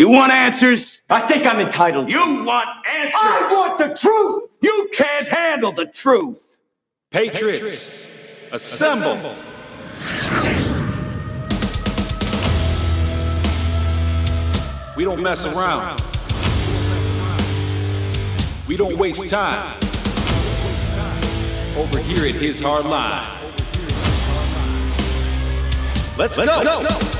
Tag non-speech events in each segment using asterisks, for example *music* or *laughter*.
You want answers? I think I'm entitled. You want answers? I want the truth. You can't handle the truth. Patriots, assemble. We don't mess around. We don't waste time. Over here at His Hard Line. Let's, go. We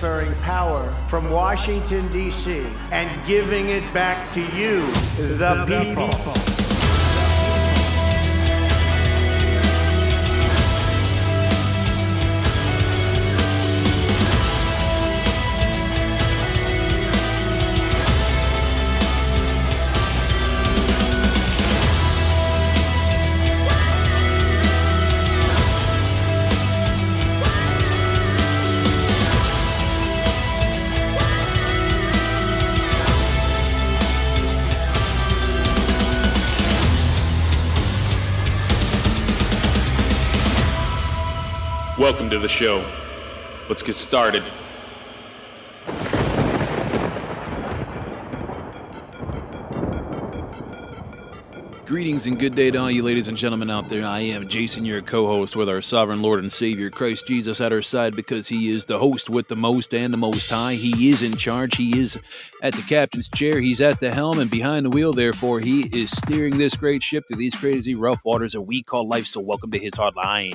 transferring power from Washington, D.C., and giving it back to you, the people. To the show. Let's get started. Greetings and good day to all you ladies and gentlemen out there. I am Jason, your co host, with our sovereign Lord and Savior, Christ Jesus, at our side because he is the host with the most and the most high. He is in charge. He is at the captain's chair. He's at the helm and behind the wheel. Therefore, he is steering this great ship through these crazy rough waters that we call life. So, welcome to his hard line.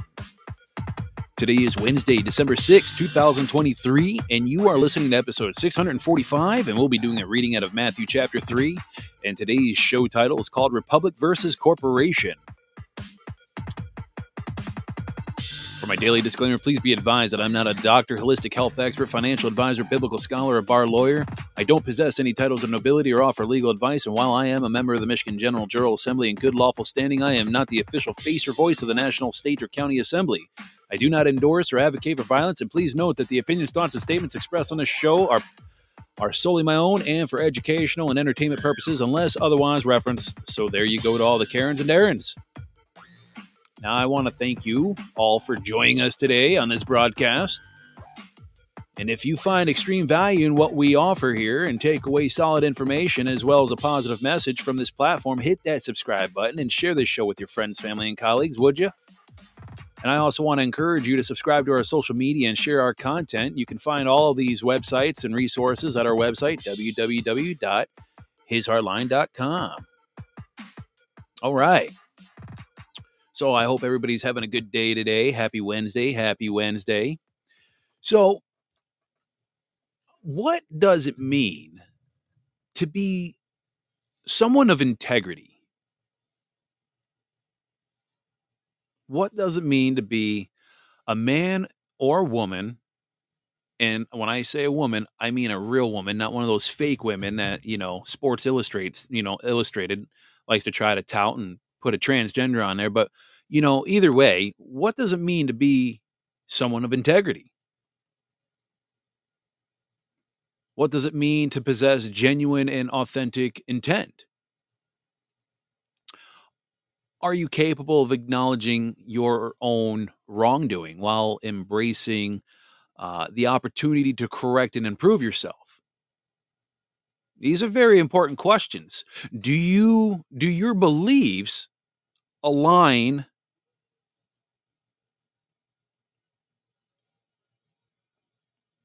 Today is Wednesday, December 6, 2023, and you are listening to episode 645, and we'll be doing a reading out of Matthew chapter 3. And today's show title is called Republic versus Corporation. For my daily disclaimer, please be advised that I'm not a doctor, holistic health expert, financial advisor, biblical scholar, or bar lawyer. I don't possess any titles of nobility or offer legal advice, and while I am a member of the Michigan General Jural Assembly in good lawful standing, I am not the official face or voice of the National, State, or County Assembly. I do not endorse or advocate for violence, and please note that the opinions, thoughts, and statements expressed on this show are are solely my own and for educational and entertainment purposes unless otherwise referenced. So there you go to all the Karens and Darrens. Now, I want to thank you all for joining us today on this broadcast. And if you find extreme value in what we offer here and take away solid information as well as a positive message from this platform, hit that subscribe button and share this show with your friends, family, and colleagues, would you? And I also want to encourage you to subscribe to our social media and share our content. You can find all these websites and resources at our website, www.hishardline.com. All right. So I hope everybody's having a good day today. Happy Wednesday. Happy Wednesday. So, what does it mean to be someone of integrity? What does it mean to be a man or woman? And when I say a woman, I mean a real woman, not one of those fake women mm-hmm. that, you know, Sports Illustrates, you know, Illustrated likes to try to tout and put a transgender on there. But, you know, either way, what does it mean to be someone of integrity? What does it mean to possess genuine and authentic intent? Are you capable of acknowledging your own wrongdoing while embracing uh, the opportunity to correct and improve yourself? These are very important questions. Do you do your beliefs align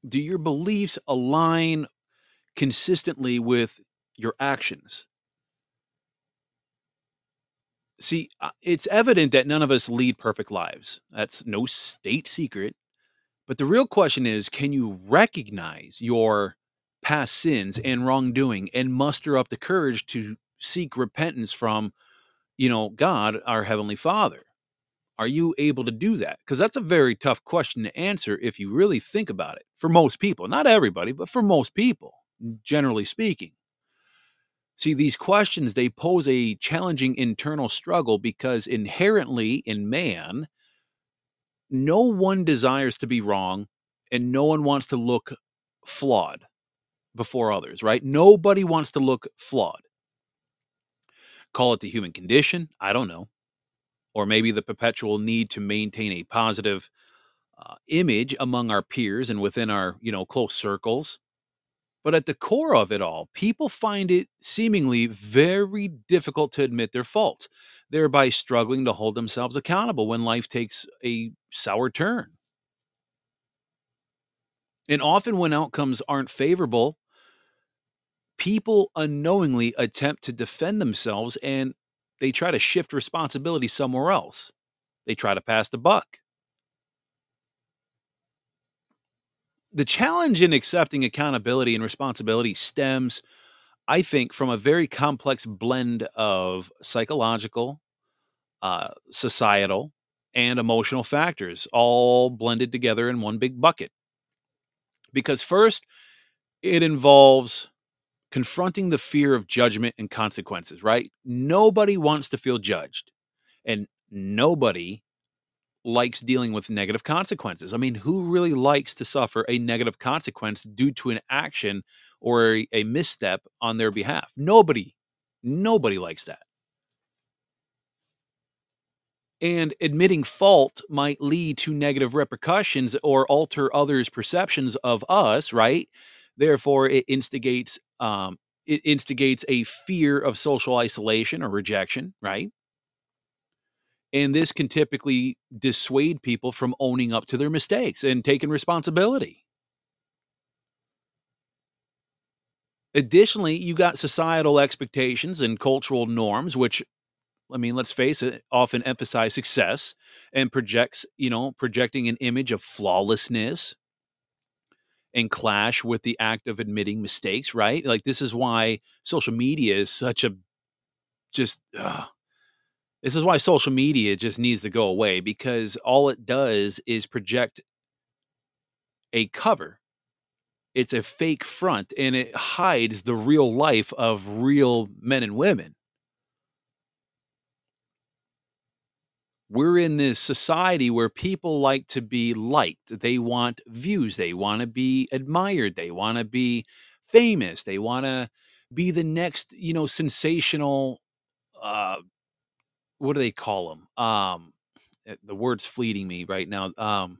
do your beliefs align consistently with your actions? See, uh, it's evident that none of us lead perfect lives. That's no state secret. But the real question is can you recognize your past sins and wrongdoing and muster up the courage to seek repentance from, you know, God, our Heavenly Father? Are you able to do that? Because that's a very tough question to answer if you really think about it. For most people, not everybody, but for most people, generally speaking. See, these questions, they pose a challenging internal struggle because inherently in man, no one desires to be wrong and no one wants to look flawed before others, right? Nobody wants to look flawed. Call it the human condition, I don't know. Or maybe the perpetual need to maintain a positive uh, image among our peers and within our, you know, close circles. But at the core of it all, people find it seemingly very difficult to admit their faults, thereby struggling to hold themselves accountable when life takes a sour turn. And often, when outcomes aren't favorable, people unknowingly attempt to defend themselves and they try to shift responsibility somewhere else. They try to pass the buck. The challenge in accepting accountability and responsibility stems, I think, from a very complex blend of psychological, uh, societal, and emotional factors, all blended together in one big bucket. Because first, it involves confronting the fear of judgment and consequences, right? Nobody wants to feel judged, and nobody likes dealing with negative consequences. I mean, who really likes to suffer a negative consequence due to an action or a, a misstep on their behalf? Nobody, nobody likes that. And admitting fault might lead to negative repercussions or alter others' perceptions of us, right? Therefore, it instigates um, it instigates a fear of social isolation or rejection, right? And this can typically dissuade people from owning up to their mistakes and taking responsibility. Additionally, you got societal expectations and cultural norms, which, I mean, let's face it, often emphasize success and projects, you know, projecting an image of flawlessness and clash with the act of admitting mistakes, right? Like, this is why social media is such a just, uh, this is why social media just needs to go away because all it does is project a cover. It's a fake front and it hides the real life of real men and women. We're in this society where people like to be liked. They want views. They want to be admired. They want to be famous. They want to be the next, you know, sensational uh, what do they call them? Um, eh, the word's fleeting me right now. Um,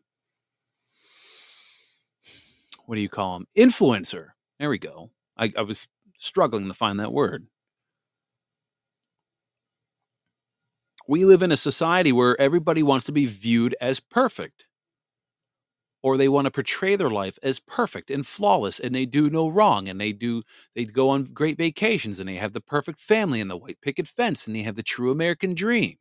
what do you call them? Influencer. There we go. I, I was struggling to find that word. We live in a society where everybody wants to be viewed as perfect, or they want to portray their life as perfect and flawless, and they do no wrong, and they do they go on great vacations, and they have the perfect family and the white picket fence, and they have the true American dream.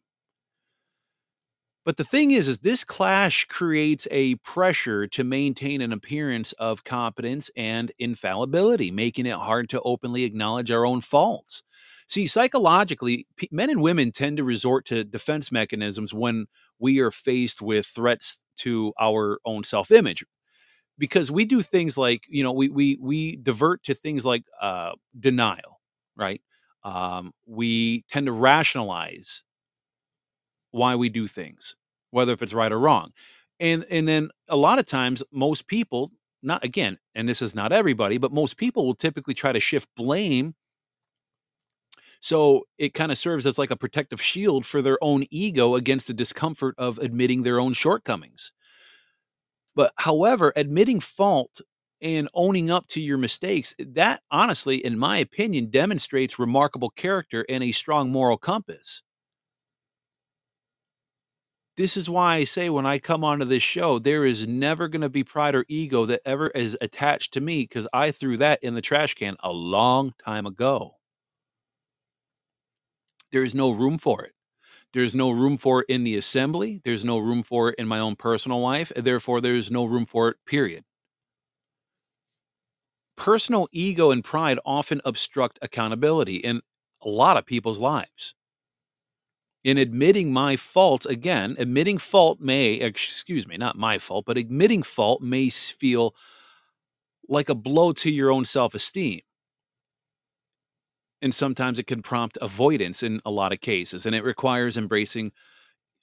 But the thing is, is this clash creates a pressure to maintain an appearance of competence and infallibility, making it hard to openly acknowledge our own faults. See, psychologically, p- men and women tend to resort to defense mechanisms when we are faced with threats to our own self-image because we do things like you know we we we divert to things like uh, denial right? Um, we tend to rationalize why we do things whether if it's right or wrong. And and then a lot of times most people not again and this is not everybody but most people will typically try to shift blame so it kind of serves as like a protective shield for their own ego against the discomfort of admitting their own shortcomings. But however, admitting fault and owning up to your mistakes, that honestly, in my opinion, demonstrates remarkable character and a strong moral compass. This is why I say when I come onto this show, there is never going to be pride or ego that ever is attached to me because I threw that in the trash can a long time ago. There is no room for it. There's no room for it in the assembly. There's no room for it in my own personal life. Therefore, there's no room for it, period. Personal ego and pride often obstruct accountability in a lot of people's lives. in admitting my faults again admitting fault may excuse me not my fault but admitting fault may feel like a blow to your own self-esteem and sometimes it can prompt avoidance in a lot of cases and it requires embracing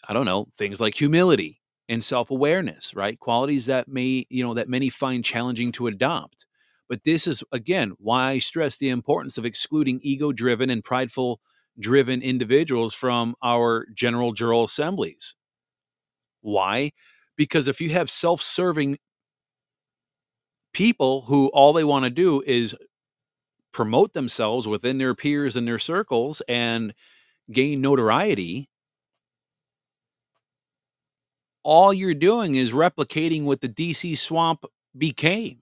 i don't know things like humility and self-awareness right? Qualities that may you know that many find challenging to adopt. But this is again why i stress the importance of excluding ego-driven and prideful driven individuals from our general general assemblies. Why? Because if you have self-serving people who all they want to do is promote themselves within their peers and their circles and gain notoriety, all you're doing is replicating what the DC swamp became.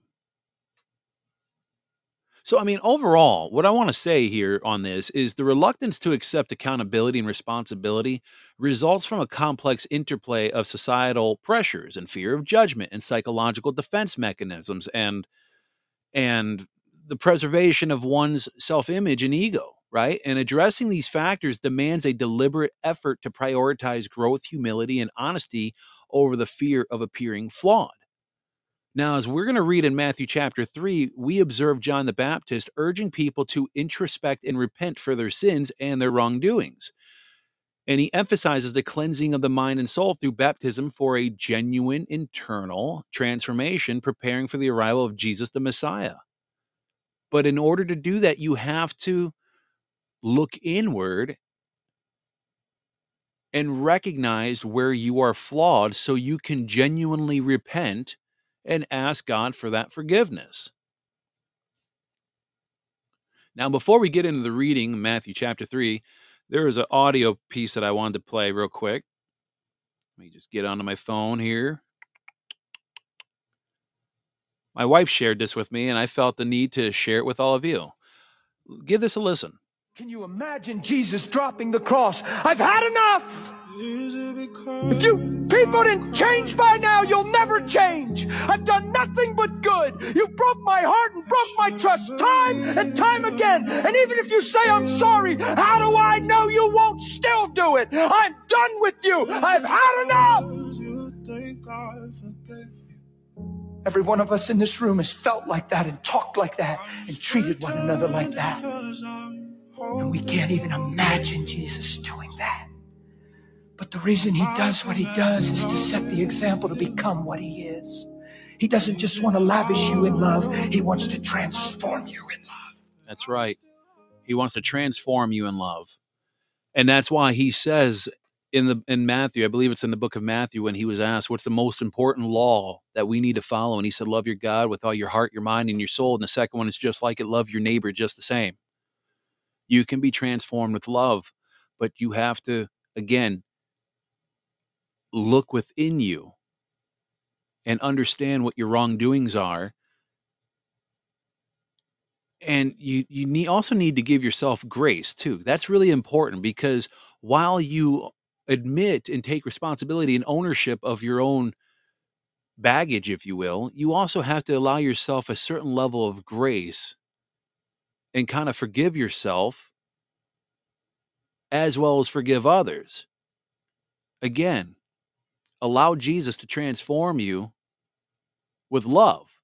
So, I mean, overall, what I want to say here on this is the reluctance to accept accountability and responsibility results from a complex interplay of societal pressures and fear of judgment and psychological defense mechanisms and and the preservation of one's self-image and ego, right? And addressing these factors demands a deliberate effort to prioritize growth, humility, and honesty over the fear of appearing flawed. Now, as we're going to read in Matthew chapter 3, we observe John the Baptist urging people to introspect and repent for their sins and their wrongdoings. And he emphasizes the cleansing of the mind and soul through baptism for a genuine internal transformation, preparing for the arrival of Jesus the Messiah. But in order to do that, you have to look inward and recognize where you are flawed so you can genuinely repent and ask God for that forgiveness. Now, before we get into the reading, Matthew chapter 3, there is an audio piece that I wanted to play real quick. Let me just get onto my phone here. My wife shared this with me, and I felt the need to share it with all of you. Give this a listen. Can you imagine Jesus dropping the cross? I've had enough! If you people didn't change by now, you'll never change. I've done nothing but good. You broke my heart and broke my trust time and time again. And even if you say I'm sorry, how do I know you won't still do it? I'm done with you. I've had enough. Every one of us in this room has felt like that and talked like that and treated one another like that. And we can't even imagine Jesus doing that. But the reason he does what he does is to set the example to become what he is. He doesn't just want to lavish you in love, he wants to transform you in love. That's right. He wants to transform you in love. And that's why he says in the in Matthew, I believe it's in the book of Matthew when he was asked what's the most important law that we need to follow and he said love your God with all your heart, your mind and your soul. And the second one is just like it love your neighbor just the same. You can be transformed with love, but you have to again look within you and understand what your wrongdoings are and you you need also need to give yourself grace too that's really important because while you admit and take responsibility and ownership of your own baggage if you will you also have to allow yourself a certain level of grace and kind of forgive yourself as well as forgive others. Again allow Jesus to transform you with love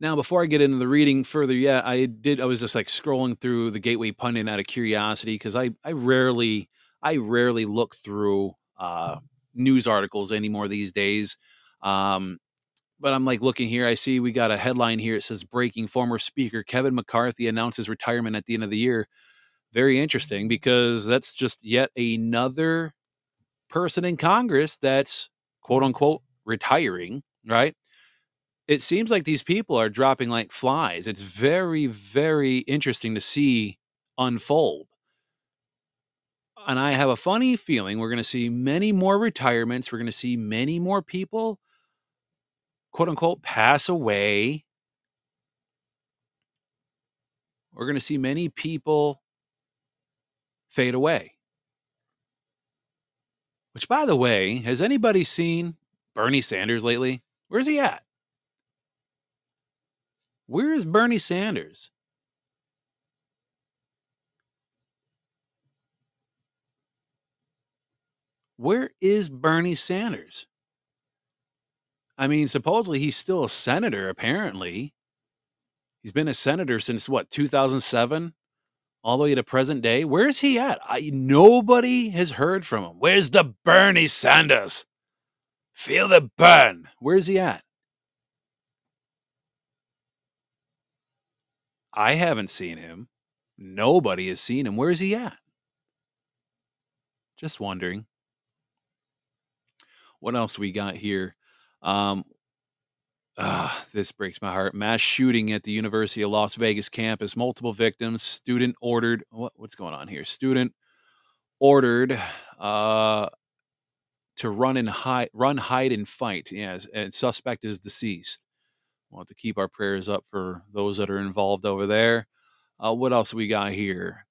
Now, before I get into the reading further, yeah, I did. I was just like scrolling through the Gateway Pundit out of curiosity because I I rarely I rarely look through uh, news articles anymore these days. Um, but I'm like looking here. I see we got a headline here. It says breaking former speaker Kevin McCarthy announces retirement at the end of the year. Very interesting because that's just yet another person in Congress that's quote unquote retiring, right? It seems like these people are dropping like flies. It's very, very interesting to see unfold. And I have a funny feeling we're going to see many more retirements. We're going to see many more people, quote unquote, pass away. We're going to see many people fade away. Which, by the way, has anybody seen Bernie Sanders lately? Where's he at? Where is Bernie Sanders? Where is Bernie Sanders? I mean, supposedly he's still a senator, apparently. He's been a senator since what, 2007? All the way to present day. Where is he at? I, nobody has heard from him. Where's the Bernie Sanders? Feel the burn. Where's he at? I haven't seen him. Nobody has seen him. Where's he at? Just wondering. What else we got here? Um, ah, this breaks my heart. Mass shooting at the University of Las Vegas campus. Multiple victims. Student ordered. What, what's going on here? Student ordered uh, to run and hide, run, hide, and fight. Yes, and suspect is deceased. Want to keep our prayers up for those that are involved over there. Uh, what else we got here?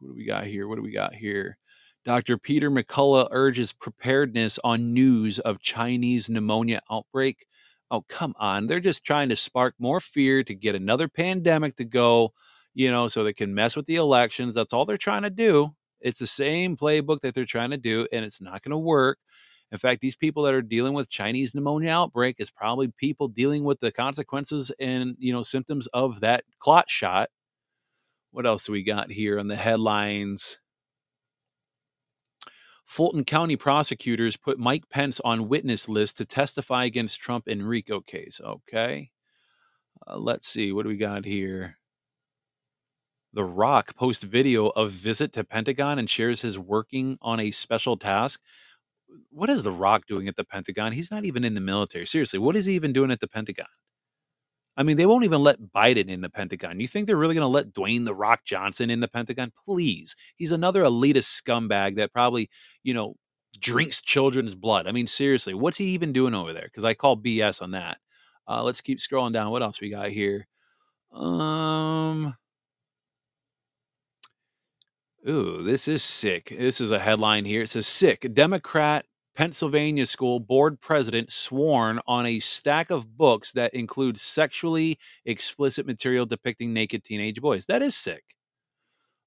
What do we got here? What do we got here? Dr. Peter McCullough urges preparedness on news of Chinese pneumonia outbreak. Oh, come on. They're just trying to spark more fear to get another pandemic to go, you know, so they can mess with the elections. That's all they're trying to do. It's the same playbook that they're trying to do, and it's not going to work. In fact, these people that are dealing with Chinese pneumonia outbreak is probably people dealing with the consequences and, you know, symptoms of that clot shot. What else do we got here on the headlines? Fulton County prosecutors put Mike Pence on witness list to testify against Trump in RICO case. Okay. Uh, let's see. What do we got here? The Rock posts video of visit to Pentagon and shares his working on a special task. What is The Rock doing at the Pentagon? He's not even in the military. Seriously, what is he even doing at the Pentagon? I mean, they won't even let Biden in the Pentagon. You think they're really going to let Dwayne the Rock Johnson in the Pentagon? Please. He's another elitist scumbag that probably, you know, drinks children's blood. I mean, seriously, what's he even doing over there? Because I call BS on that. Uh, let's keep scrolling down. What else we got here? Um. Ooh, this is sick. This is a headline here. It says sick. Democrat Pennsylvania school board president sworn on a stack of books that include sexually explicit material depicting naked teenage boys. That is sick.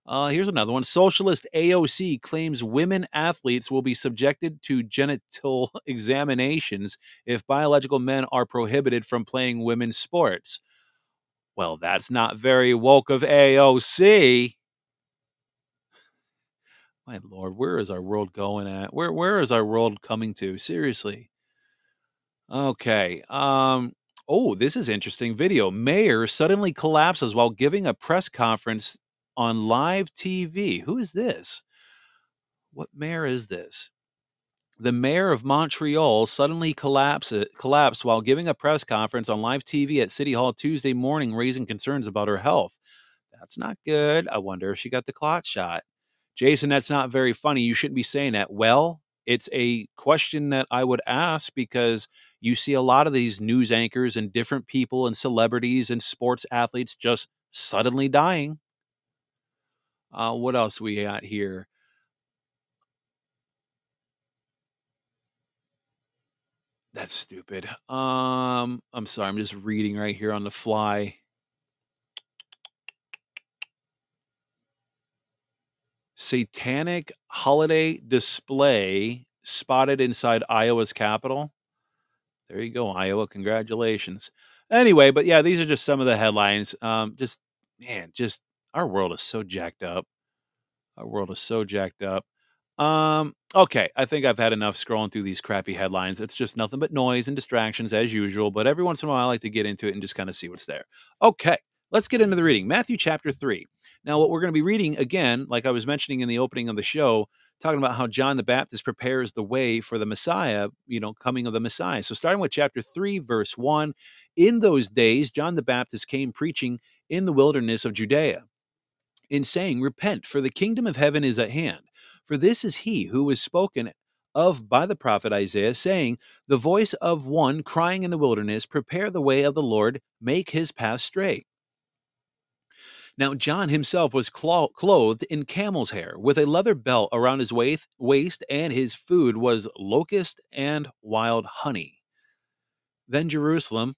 Uh, here's another one. Socialist AOC claims women athletes will be subjected to genital *laughs* examinations if biological men are prohibited from playing women's sports. Well, that's not very woke of AOC my lord, where is our world going at? Where where is our world coming to? Seriously. Okay. Um oh, this is interesting video. Mayor suddenly collapses while giving a press conference on live TV. Who is this? What mayor is this? The mayor of Montreal suddenly collapsed, collapsed while giving a press conference on live TV at City Hall Tuesday morning, raising concerns about her health. That's not good. I wonder if she got the clot shot. Jason, that's not very funny. You shouldn't be saying that. Well, it's a question that I would ask because you see a lot of these news anchors and different people and celebrities and sports athletes just suddenly dying. Uh, what else we got here? That's stupid. Um, I'm sorry. I'm just reading right here on the fly. Satanic holiday display spotted inside Iowa's capitol. There you go, Iowa. Congratulations. Anyway, but yeah, these are just some of the headlines. Um, just man, just our world is so jacked up. Our world is so jacked up. Um, okay, I think I've had enough scrolling through these crappy headlines. It's just nothing but noise and distractions as usual, but every once in a while I like to get into it and just kind of see what's there. Okay, let's get into the reading. Matthew chapter 3. Now, what we're going to be reading again, like I was mentioning in the opening of the show, talking about how John the Baptist prepares the way for the Messiah, you know, coming of the Messiah. So, starting with chapter 3, verse 1 In those days, John the Baptist came preaching in the wilderness of Judea, in saying, Repent, for the kingdom of heaven is at hand. For this is he who was spoken of by the prophet Isaiah, saying, The voice of one crying in the wilderness, Prepare the way of the Lord, make his path straight. Now, John himself was clo- clothed in camel's hair, with a leather belt around his waist, and his food was locust and wild honey. Then Jerusalem,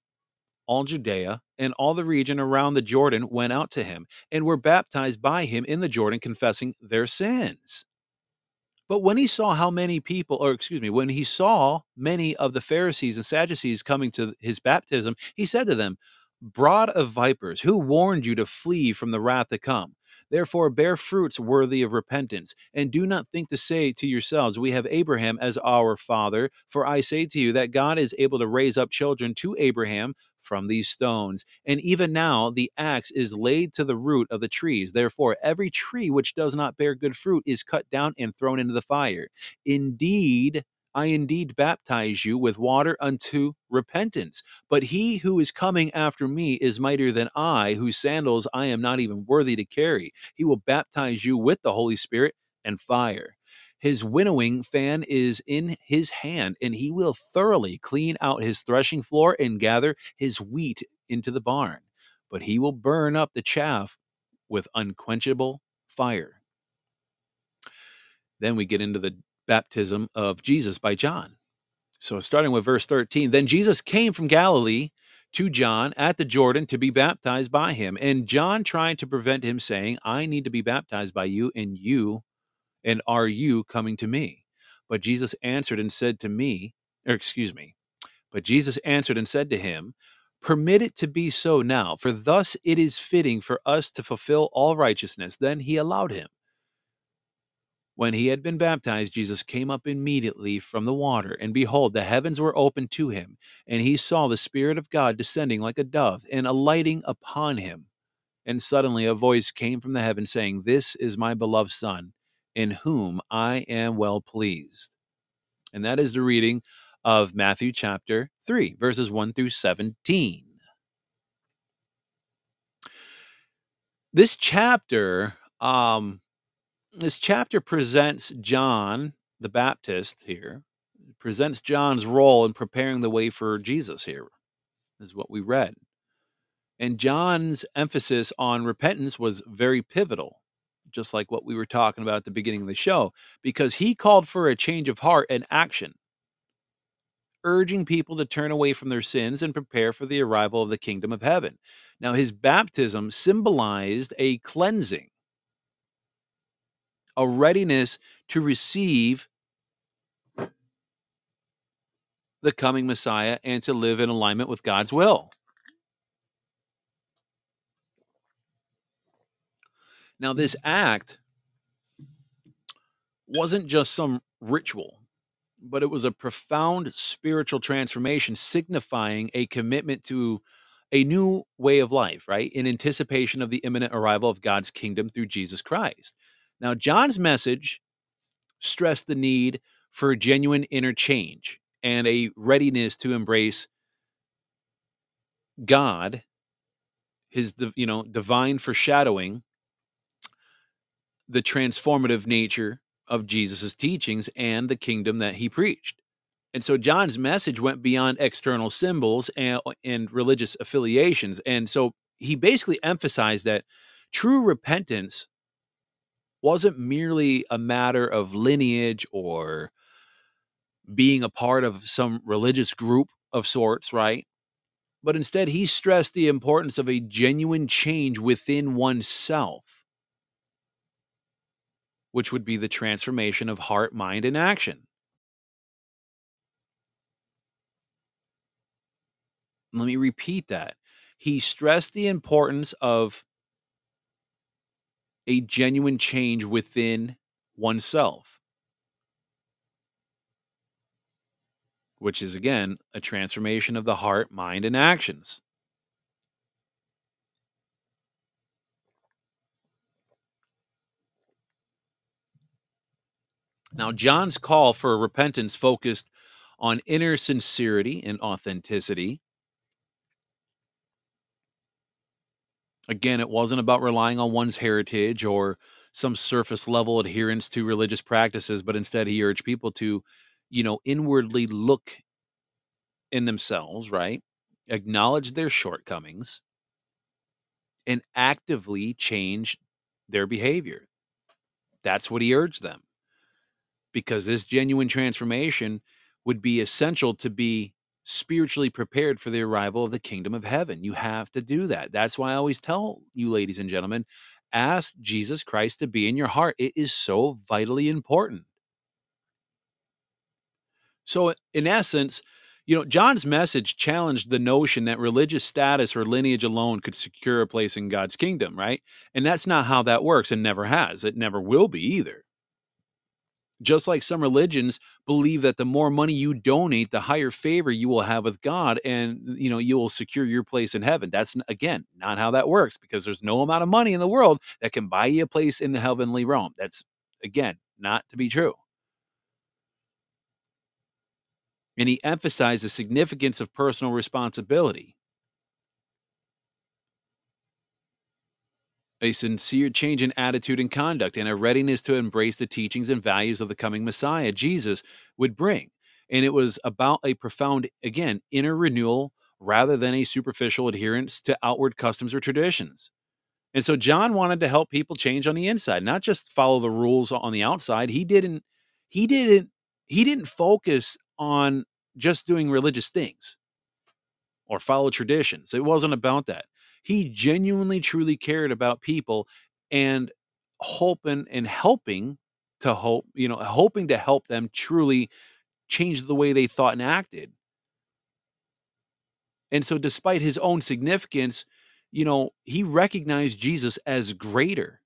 all Judea, and all the region around the Jordan went out to him, and were baptized by him in the Jordan, confessing their sins. But when he saw how many people, or excuse me, when he saw many of the Pharisees and Sadducees coming to his baptism, he said to them, Brood of vipers, who warned you to flee from the wrath to come? Therefore, bear fruits worthy of repentance, and do not think to say to yourselves, We have Abraham as our father. For I say to you that God is able to raise up children to Abraham from these stones. And even now, the axe is laid to the root of the trees. Therefore, every tree which does not bear good fruit is cut down and thrown into the fire. Indeed, I indeed baptize you with water unto repentance. But he who is coming after me is mightier than I, whose sandals I am not even worthy to carry. He will baptize you with the Holy Spirit and fire. His winnowing fan is in his hand, and he will thoroughly clean out his threshing floor and gather his wheat into the barn. But he will burn up the chaff with unquenchable fire. Then we get into the baptism of Jesus by John. So, starting with verse 13, then Jesus came from Galilee to John at the Jordan to be baptized by him. And John tried to prevent him, saying, I need to be baptized by you, and you, and are you coming to me? But Jesus answered and said to me, or excuse me, but Jesus answered and said to him, Permit it to be so now, for thus it is fitting for us to fulfill all righteousness. Then he allowed him. When he had been baptized, Jesus came up immediately from the water, and behold, the heavens were opened to him, and he saw the Spirit of God descending like a dove and alighting upon him. And suddenly a voice came from the heaven saying, This is my beloved Son, in whom I am well pleased. And that is the reading of Matthew chapter 3, verses 1 through 17. This chapter, um, this chapter presents John the Baptist here, presents John's role in preparing the way for Jesus here, is what we read. And John's emphasis on repentance was very pivotal, just like what we were talking about at the beginning of the show, because he called for a change of heart and action, urging people to turn away from their sins and prepare for the arrival of the kingdom of heaven. Now, his baptism symbolized a cleansing a readiness to receive the coming Messiah and to live in alignment with God's will. Now, this act wasn't just some ritual, but it was a profound spiritual transformation signifying a commitment to a new way of life, right? In anticipation of the imminent arrival of God's kingdom through Jesus Christ. Now, John's message stressed the need for genuine interchange and a readiness to embrace God, his you know divine foreshadowing, the transformative nature of Jesus' teachings and the kingdom that he preached. And so John's message went beyond external symbols and, and religious affiliations. And so he basically emphasized that true repentance wasn't merely a matter of lineage or being a part of some religious group of sorts, right? But instead, he stressed the importance of a genuine change within oneself, which would be the transformation of heart, mind, and action. Let me repeat that. He stressed the importance of a genuine change within oneself, which is again a transformation of the heart, mind, and actions. Now, John's call for repentance focused on inner sincerity and authenticity, Again, it wasn't about relying on one's heritage or some surface level adherence to religious practices, but instead he urged people to, you know, inwardly look in themselves, right? Acknowledge their shortcomings and actively change their behavior. That's what he urged them. Because this genuine transformation would be essential to be spiritually prepared for the arrival of the kingdom of heaven. You have to do that. That's why I always tell you, ladies and gentlemen, ask Jesus Christ to be in your heart. It is so vitally important. So, in essence, you know, John's message challenged the notion that religious status or lineage alone could secure a place in God's kingdom, right? And that's not how that works and never has. It never will be either. Just like some religions believe that the more money you donate, the higher favor you will have with God and you know, you will secure your place in heaven. That's again not how that works because there's no amount of money in the world that can buy you a place in the heavenly realm. That's again not to be true. and he emphasized the significance of personal responsibility. A sincere change in attitude and conduct, and a readiness to embrace the teachings and values of the coming Messiah, Jesus, would bring. And it was about a profound, again, inner renewal rather than a superficial adherence to outward customs or traditions. And so John wanted to help people change on the inside, not just follow the rules on the outside. He didn't he didn't he didn't focus on just doing religious things or follow traditions. It wasn't about that. He genuinely, truly cared about people and hoping and helping to hope, you know, hoping to help them truly change the way they thought and acted. And so, despite his own significance, you know, he recognized Jesus as greater.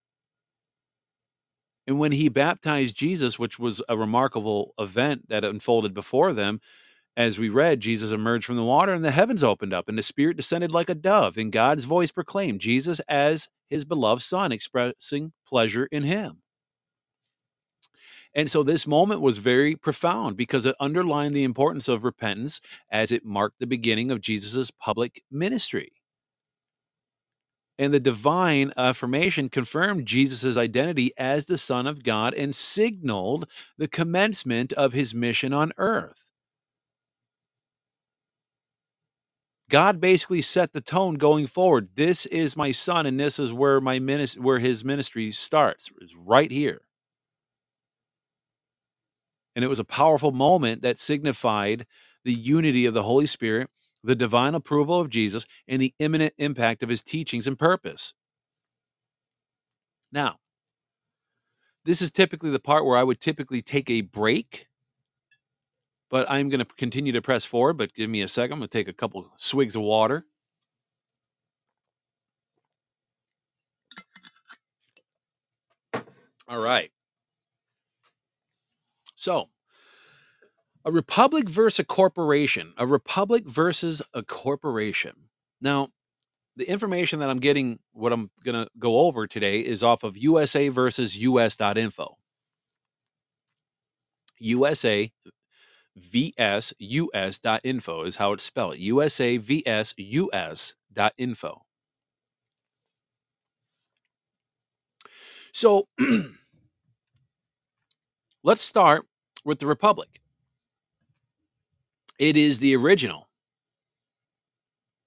And when he baptized Jesus, which was a remarkable event that unfolded before them, as we read, Jesus emerged from the water and the heavens opened up, and the Spirit descended like a dove, and God's voice proclaimed Jesus as his beloved Son, expressing pleasure in him. And so this moment was very profound because it underlined the importance of repentance as it marked the beginning of Jesus' public ministry. And the divine affirmation confirmed Jesus' identity as the Son of God and signaled the commencement of his mission on earth. God basically set the tone going forward. This is my son, and this is where my ministry, where his ministry starts. Is right here. And it was a powerful moment that signified the unity of the Holy Spirit, the divine approval of Jesus, and the imminent impact of his teachings and purpose. Now, this is typically the part where I would typically take a break but I'm going to continue to press forward. But give me a second. I'm going to take a couple swigs of water. All right. So, a republic versus a corporation. A republic versus a corporation. Now, the information that I'm getting, what I'm going to go over today, is off of USA versus US.info. USA vsus.info is how it's spelled. usavsus.info. So *clears throat* let's start with the Republic. It is the original.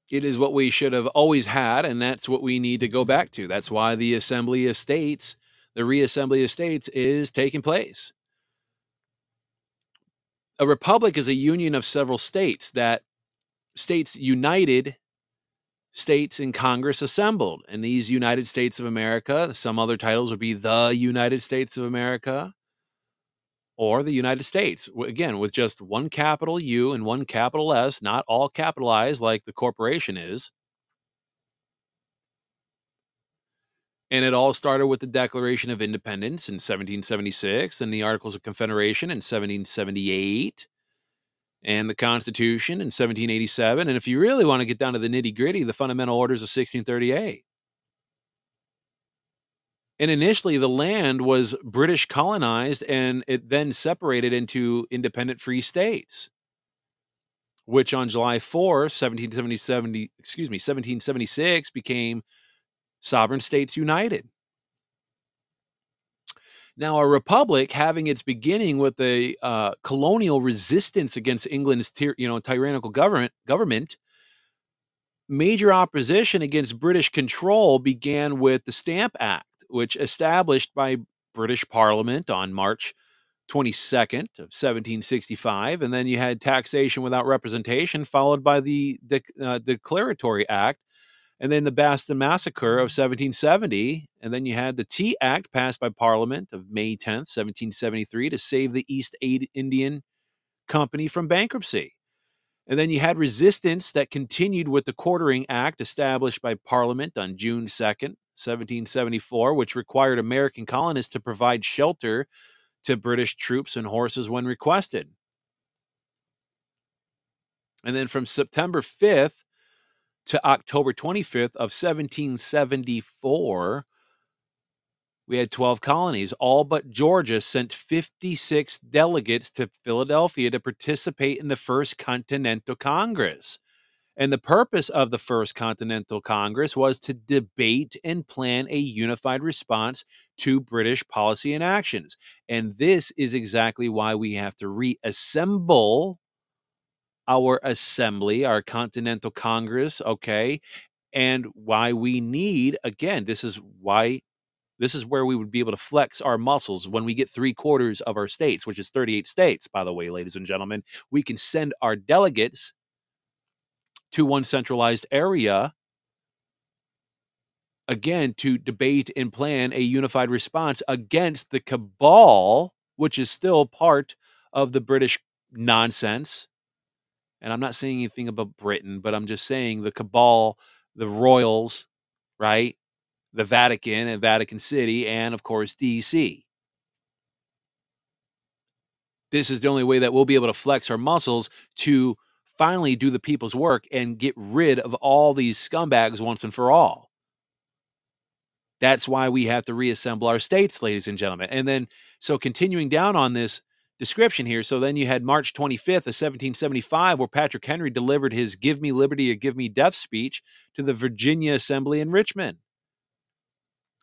It is what we should have always had, and that's what we need to go back to. That's why the Assembly of States, the reassembly of states, is taking place a republic is a union of several states that states united states in Congress assembled. And these United States of America, some other titles would be the United States of America or the United States. Again, with just one capital U and one capital S, not all capitalized like the corporation is. And it all started with the Declaration of Independence in 1776 and the Articles of Confederation in 1778 and the Constitution in 1787. And if you really want to get down to the nitty gritty, the Fundamental Orders of 1638. And initially, the land was British colonized and it then separated into independent free states, which on July 4, 1777, excuse me, 1776 became sovereign states united. Now, a republic having its beginning with a uh, colonial resistance against England's ty- you know tyrannical government government, major opposition against British control began with the Stamp Act, which established by British Parliament on March 22nd of 1765, and then you had taxation without representation, followed by the uh, Declaratory Act and then the Boston Massacre of 1770. And then you had the Tea Act passed by Parliament of May 10th, 1773, to save the East Indian company from bankruptcy. And then you had resistance that continued with the Quartering Act established by Parliament on June 2nd, 1774, which required American colonists to provide shelter to British troops and horses when requested. And then from September 5th to October 25th of 1774, we had 12 colonies. All but Georgia sent 56 delegates to Philadelphia to participate in the First Continental Congress. And the purpose of the First Continental Congress was to debate and plan a unified response to British policy and actions. And this is exactly why we have to reassemble our assembly, our Continental Congress, okay? And why we need, again, this is why this is where we would be able to flex our muscles when we get three quarters of our states, which is 38 states, by the way, ladies and gentlemen. We can send our delegates to one centralized area again to debate and plan a unified response against the cabal, which is still part of the British nonsense. And I'm not saying anything about Britain, but I'm just saying the cabal, the royals, right? The Vatican and Vatican City, and of course, DC. This is the only way that we'll be able to flex our muscles to finally do the people's work and get rid of all these scumbags once and for all. That's why we have to reassemble our states, ladies and gentlemen. And then, so continuing down on this description here, so then you had March 25th of 1775, where Patrick Henry delivered his Give Me Liberty or Give Me Death speech to the Virginia Assembly in Richmond.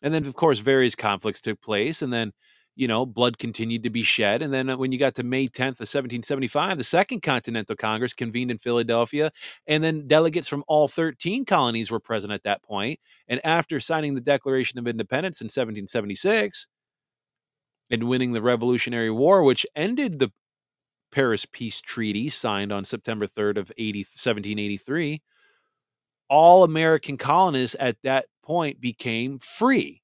And then, of course, various conflicts took place. And then you know, blood continued to be shed. And then uh, when you got to May 10th of 1775, the Second Continental Congress convened in Philadelphia, and then delegates from all 13 colonies were present at that point. And after signing the Declaration of Independence in 1776 and winning the Revolutionary War, which ended the Paris Peace Treaty signed on September 3rd of 80, 1783, all American colonists at that point became free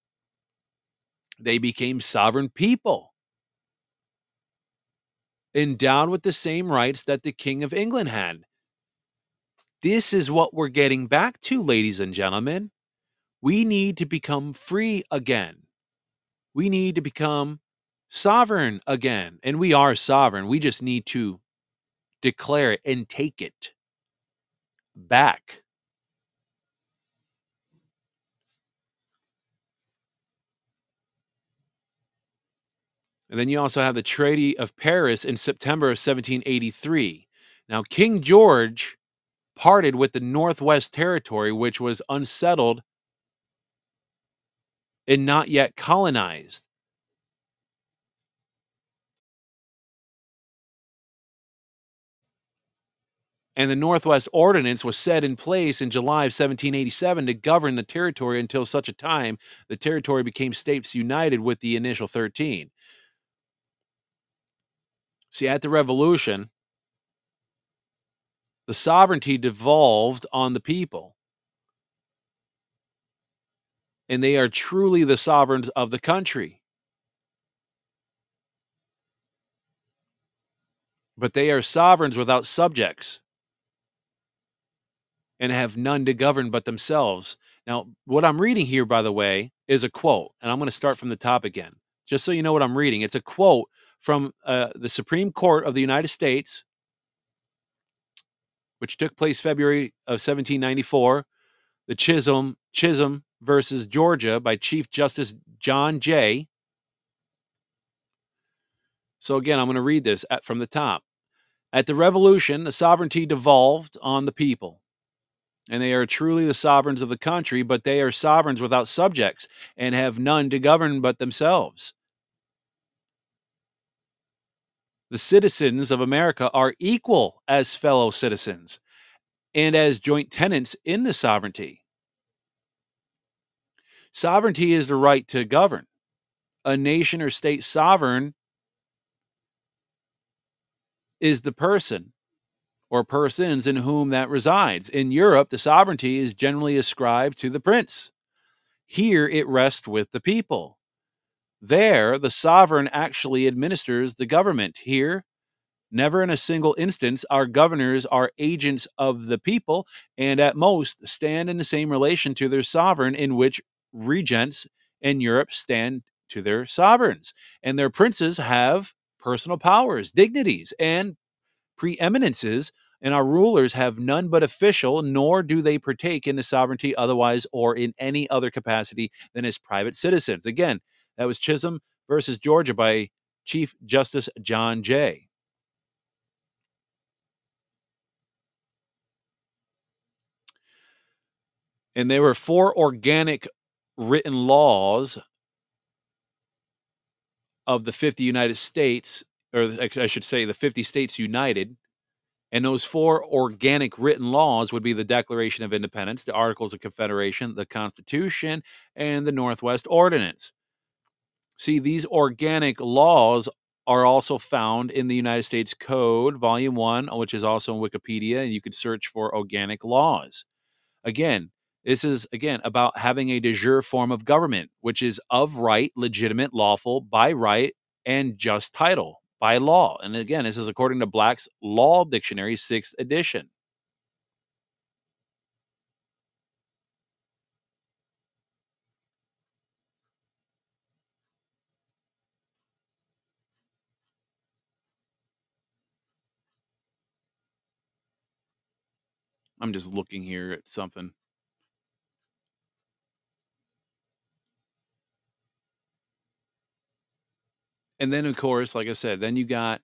they became sovereign people, endowed with the same rights that the King of England had. This is what we're getting back to, ladies and gentlemen. We need to become free again. We need to become sovereign again. And we are sovereign. We just need to declare it and take it back. And then you also have the Treaty of Paris in September of 1783. Now, King George parted with the Northwest Territory, which was unsettled and not yet colonized. And the Northwest Ordinance was set in place in July of 1787 to govern the territory until such a time the territory became states united with the initial 13. See, at the revolution, the sovereignty devolved on the people. And they are truly the sovereigns of the country. But they are sovereigns without subjects and have none to govern but themselves. Now, what I'm reading here, by the way, is a quote, and I'm going to start from the top again, just so you know what I'm reading. It's a quote from uh, the Supreme Court of the United States, which took place February of 1794, the Chisholm Chisholm versus Georgia by Chief Justice John Jay. So again, I'm going to read this at, from the top. At the Revolution, the sovereignty devolved on the people, and they are truly the sovereigns of the country, but they are sovereigns without subjects and have none to govern but themselves. the citizens of America are equal as fellow citizens and as joint tenants in the sovereignty. Sovereignty is the right to govern. A nation or state sovereign is the person or persons in whom that resides. In Europe, the sovereignty is generally ascribed to the prince. Here, it rests with the people. There, the sovereign actually administers the government. Here, Never in a single instance are governors are agents of the people and at most stand in the same relation to their sovereign in which regents in Europe stand to their sovereigns. And their princes have personal powers, dignities, and preeminences, and our rulers have none but official, nor do they partake in the sovereignty otherwise or in any other capacity than as private citizens. Again, that was Chisholm versus Georgia by Chief Justice John Jay. And there were four organic written laws of the 50 United States, or I should say the 50 states united. And those four organic written laws would be the Declaration of Independence, the Articles of Confederation, the Constitution, and the Northwest Ordinance. See, these organic laws are also found in the United States Code, Volume 1, which is also in Wikipedia, and you could search for organic laws. Again, this is, again, about having a de jure form of government, which is of right, legitimate, lawful, by right, and just title, by law. And again, this is according to Black's Law Dictionary, sixth edition. I'm just looking here at something. And then, of course, like I said, then you got.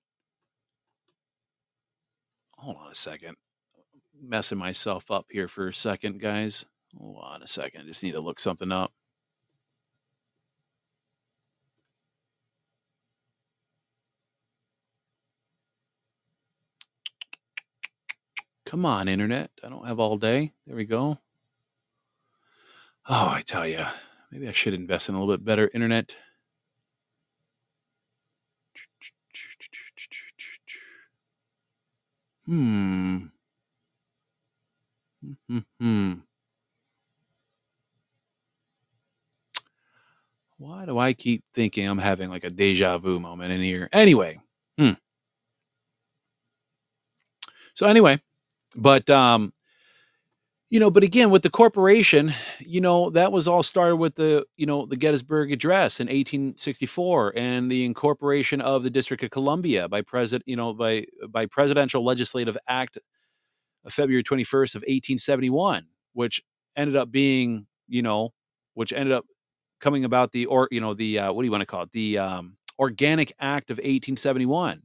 Hold on a second. Messing myself up here for a second, guys. Hold on a second. I just need to look something up. Come on, internet. I don't have all day. There we go. Oh, I tell you, maybe I should invest in a little bit better internet. Hmm. Hmm. Hmm. Why do I keep thinking I'm having like a deja vu moment in here? Anyway. Hmm. So anyway, but um you know, but again, with the corporation, you know, that was all started with the, you know, the Gettysburg Address in 1864 and the incorporation of the District of Columbia by president, you know, by by Presidential Legislative Act of February 21st of 1871, which ended up being, you know, which ended up coming about the or you know the uh, what do you want to call it the um, Organic Act of 1871.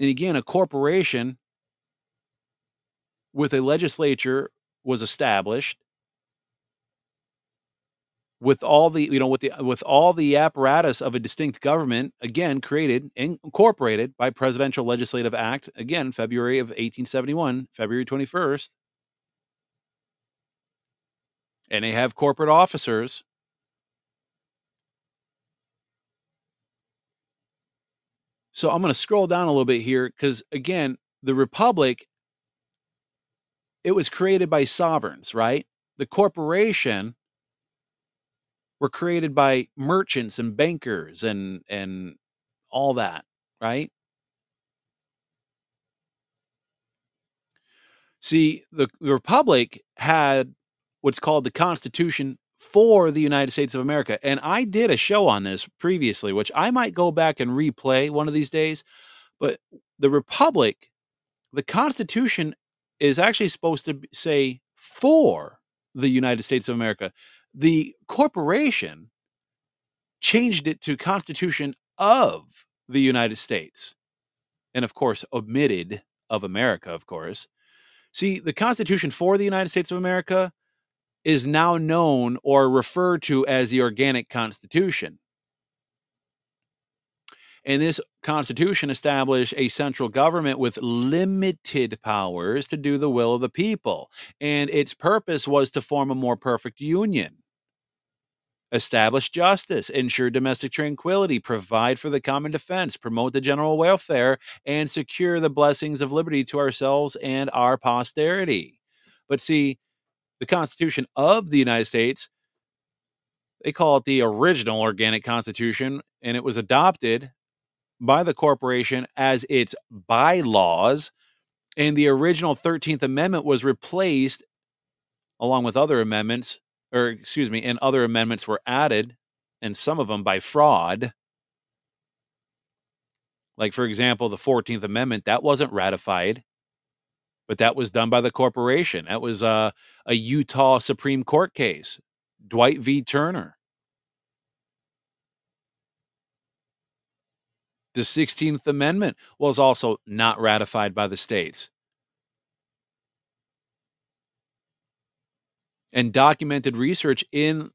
And again, a corporation with a legislature was established with all the you know with the with all the apparatus of a distinct government again created incorporated by presidential legislative act again february of 1871 february 21st and they have corporate officers. So i'm going to scroll down a little bit here because again the republic it was created by sovereigns, right? The corporation were created by merchants and bankers and and all that, right? See, the, the republic had what's called the Constitution for the United States of America. And I did a show on this previously, which I might go back and replay one of these days. But the republic, the Constitution is actually supposed to say for the United States of America. The corporation changed it to Constitution of the United States. And of course, omitted of America, of course. See, the Constitution for the United States of America is now known or referred to as the Organic Constitution. And this constitution established a central government with limited powers to do the will of the people. And its purpose was to form a more perfect union, establish justice, ensure domestic tranquility, provide for the common defense, promote the general welfare, and secure the blessings of liberty to ourselves and our posterity. But see, the Constitution of the United States, they call it the original organic constitution, and it was adopted by the corporation as its bylaws, and the original 13th Amendment was replaced along with other amendments, or excuse me, and other amendments were added, and some of them by fraud. Like, for example, the 14th Amendment, that wasn't ratified, but that was done by the corporation. That was uh, a Utah Supreme Court case, Dyett v. Turner. The 16th Amendment was also not ratified by the states. And documented research in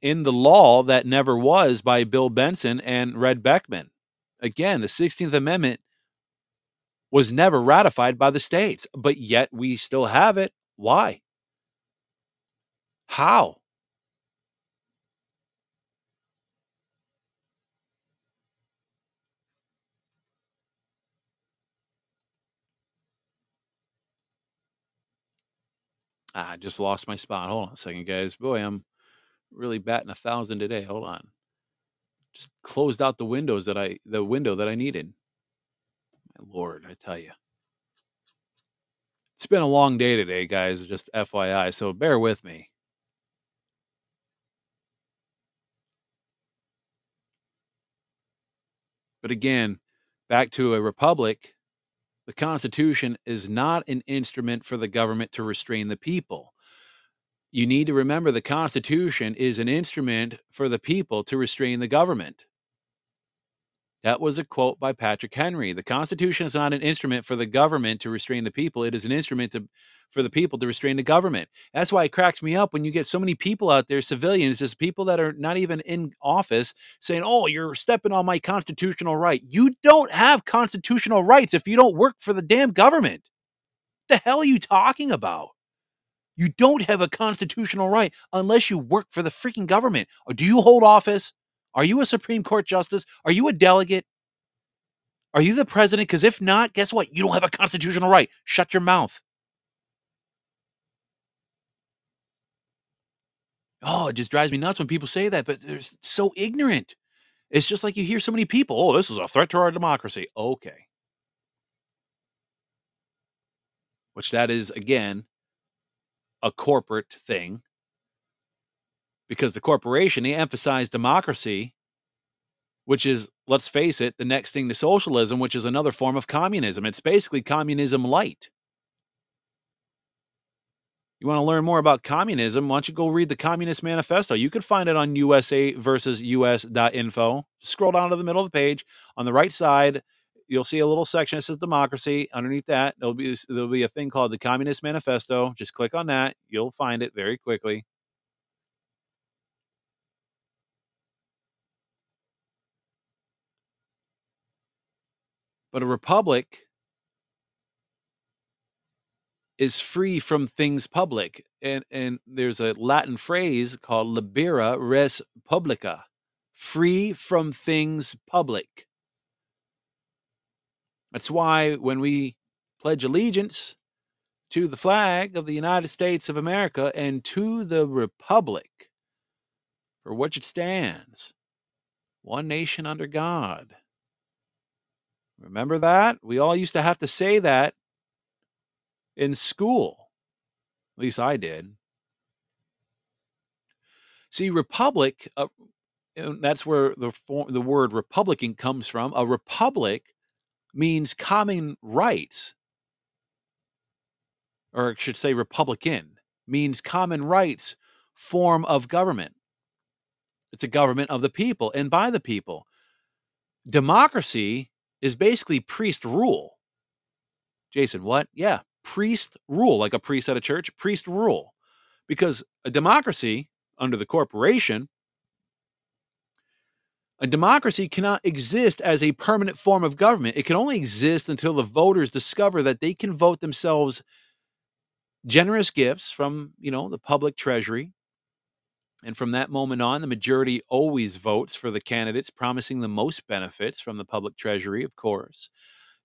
in the law that never was by Bill Benson and Red Beckman. Again, the 16th Amendment was never ratified by the states, but yet we still have it. Why? How? I just lost my spot. Hold on a second, guys. Boy, I'm really batting a thousand today. Hold on. Just closed out the windows that I the window that I needed. My lord, I tell you. It's been a long day today, guys, just FYI, so bear with me. But again, back to a republic, the Constitution is not an instrument for the government to restrain the people. You need to remember the Constitution is an instrument for the people to restrain the government. That was a quote by Patrick Henry. The Constitution is not an instrument for the government to restrain the people. It is an instrument to, for the people to restrain the government. That's why it cracks me up when you get so many people out there, civilians, just people that are not even in office, saying, Oh, you're stepping on my constitutional right. You don't have constitutional rights if you don't work for the damn government. What the hell are you talking about? You don't have a constitutional right unless you work for the freaking government. Or do you hold office? Are you a Supreme Court justice? Are you a delegate? Are you the president? Because if not, guess what? You don't have a constitutional right. Shut your mouth. Oh, it just drives me nuts when people say that, but they're so ignorant. It's just like you hear so many people, oh, this is a threat to our democracy. Okay. Which that is, again, a corporate thing because the corporation they emphasize democracy which is let's face it the next thing to socialism which is another form of communism. It's basically communism light. You want to learn more about communism why don't you go read the communist manifesto? You can find it on usa versus us.info scroll down to the middle of the page. On the right side you'll see a little section that says democracy. Underneath that there'll be there'll be a thing called the communist manifesto. Just click on that. You'll find it very quickly But a republic is free from things public. And, and there's a Latin phrase called libera res publica, free from things public. That's why when we pledge allegiance to the flag of the United States of America and to the republic for which it stands, one nation under God Remember that? We all used to have to say that in school. At least I did. See, republic, uh, that's where the form, the word Republican comes from. A republic means common rights, or I should say, Republican means common rights form of government. It's a government of the people and by the people. Democracy is basically priest rule. Jason, what? Yeah, priest rule, like a priest at a church, priest rule. Because a democracy under the corporation, a democracy cannot exist as a permanent form of government. It can only exist until the voters discover that they can vote themselves generous gifts from, you know, the public treasury and from that moment on, the majority always votes for the candidates promising the most benefits from the public treasury, of course.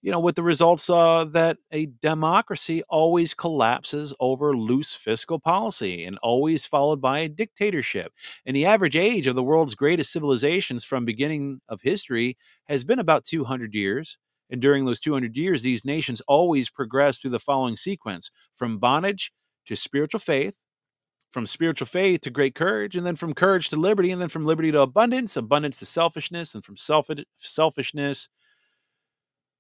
you know, with the results uh, that a democracy always collapses over loose fiscal policy and always followed by a dictatorship. And the average age of the world's greatest civilizations from beginning of history has been about 200 years. And during those 200 years, these nations always progress through the following sequence from bondage to spiritual faith, from spiritual faith to great courage, and then from courage to liberty, and then from liberty to abundance, abundance to selfishness, and from self- selfishness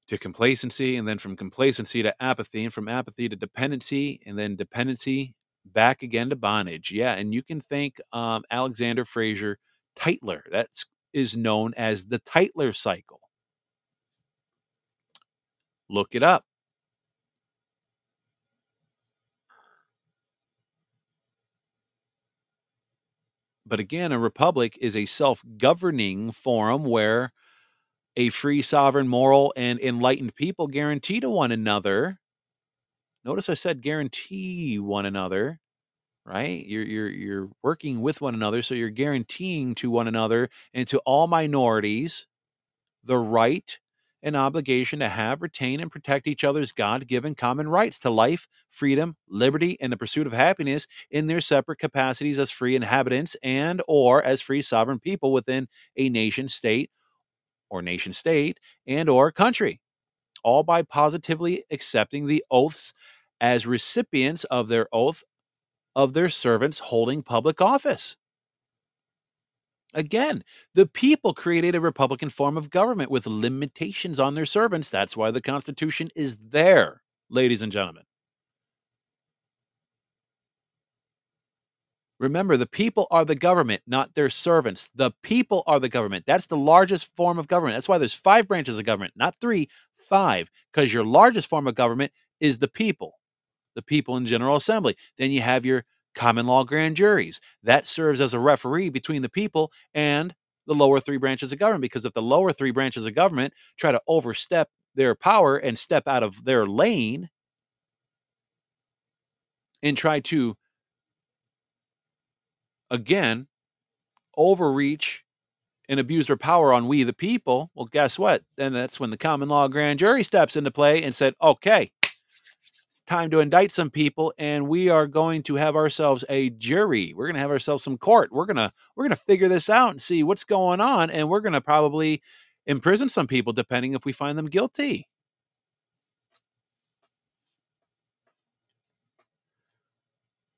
to complacency, and then from complacency to apathy, and from apathy to dependency, and then dependency back again to bondage. Yeah, and you can thank um, Alexander Fraser Tytler. That's is known as the Tytler cycle. Look it up. But again, a republic is a self governing forum where a free, sovereign, moral, and enlightened people guarantee to one another. Notice I said guarantee one another, right? You're you're you're working with one another, so you're guaranteeing to one another and to all minorities the right and obligation to have, retain, and protect each other's God given common rights to life, freedom, liberty, and the pursuit of happiness in their separate capacities as free inhabitants and or as free sovereign people within a nation state or nation state and or country all by positively accepting the oaths as recipients of their oath of their servants holding public office Again, the people created a republican form of government with limitations on their servants. That's why the Constitution is there, ladies and gentlemen. Remember, the people are the government, not their servants. The people are the government. That's the largest form of government. That's why there's five branches of government, not three, five, because your largest form of government is the people, the people in General Assembly. Then you have your common law grand juries. That serves as a referee between the people and the lower three branches of government. Because if the lower three branches of government try to overstep their power and step out of their lane and try to, again, overreach and abuse their power on we the people, well, guess what? Then that's when the common law grand jury steps into play and said, okay, time to indict some people and we are going to have ourselves a jury we're going to have ourselves some court we're going to we're going to figure this out and see what's going on and we're going to probably imprison some people depending if we find them guilty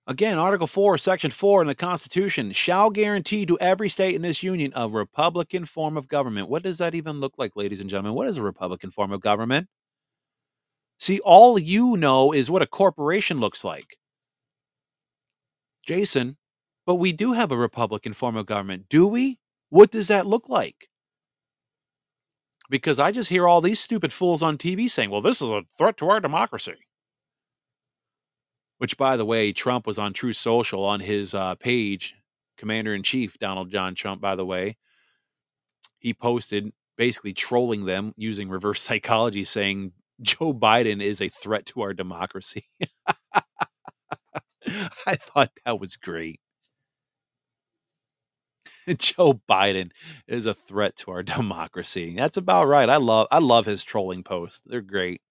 Again, Article 4, Section 4 in the Constitution shall guarantee to every state in this union a Republican form of government. What does that even look like, ladies and gentlemen? What is a Republican form of government? See, all you know is what a corporation looks like. Jason, but we do have a Republican form of government, do we? What does that look like? Because I just hear all these stupid fools on TV saying, well, this is a threat to our democracy. Which, by the way, Trump was on Truth Social on his uh, page, Commander in Chief Donald John Trump, by the way. He posted basically trolling them using reverse *laughs* psychology, saying Joe Biden is a threat to our democracy. *laughs* I thought that was great. *laughs* Joe Biden is a threat to our democracy. That's about right. I love I love his trolling posts. They're great.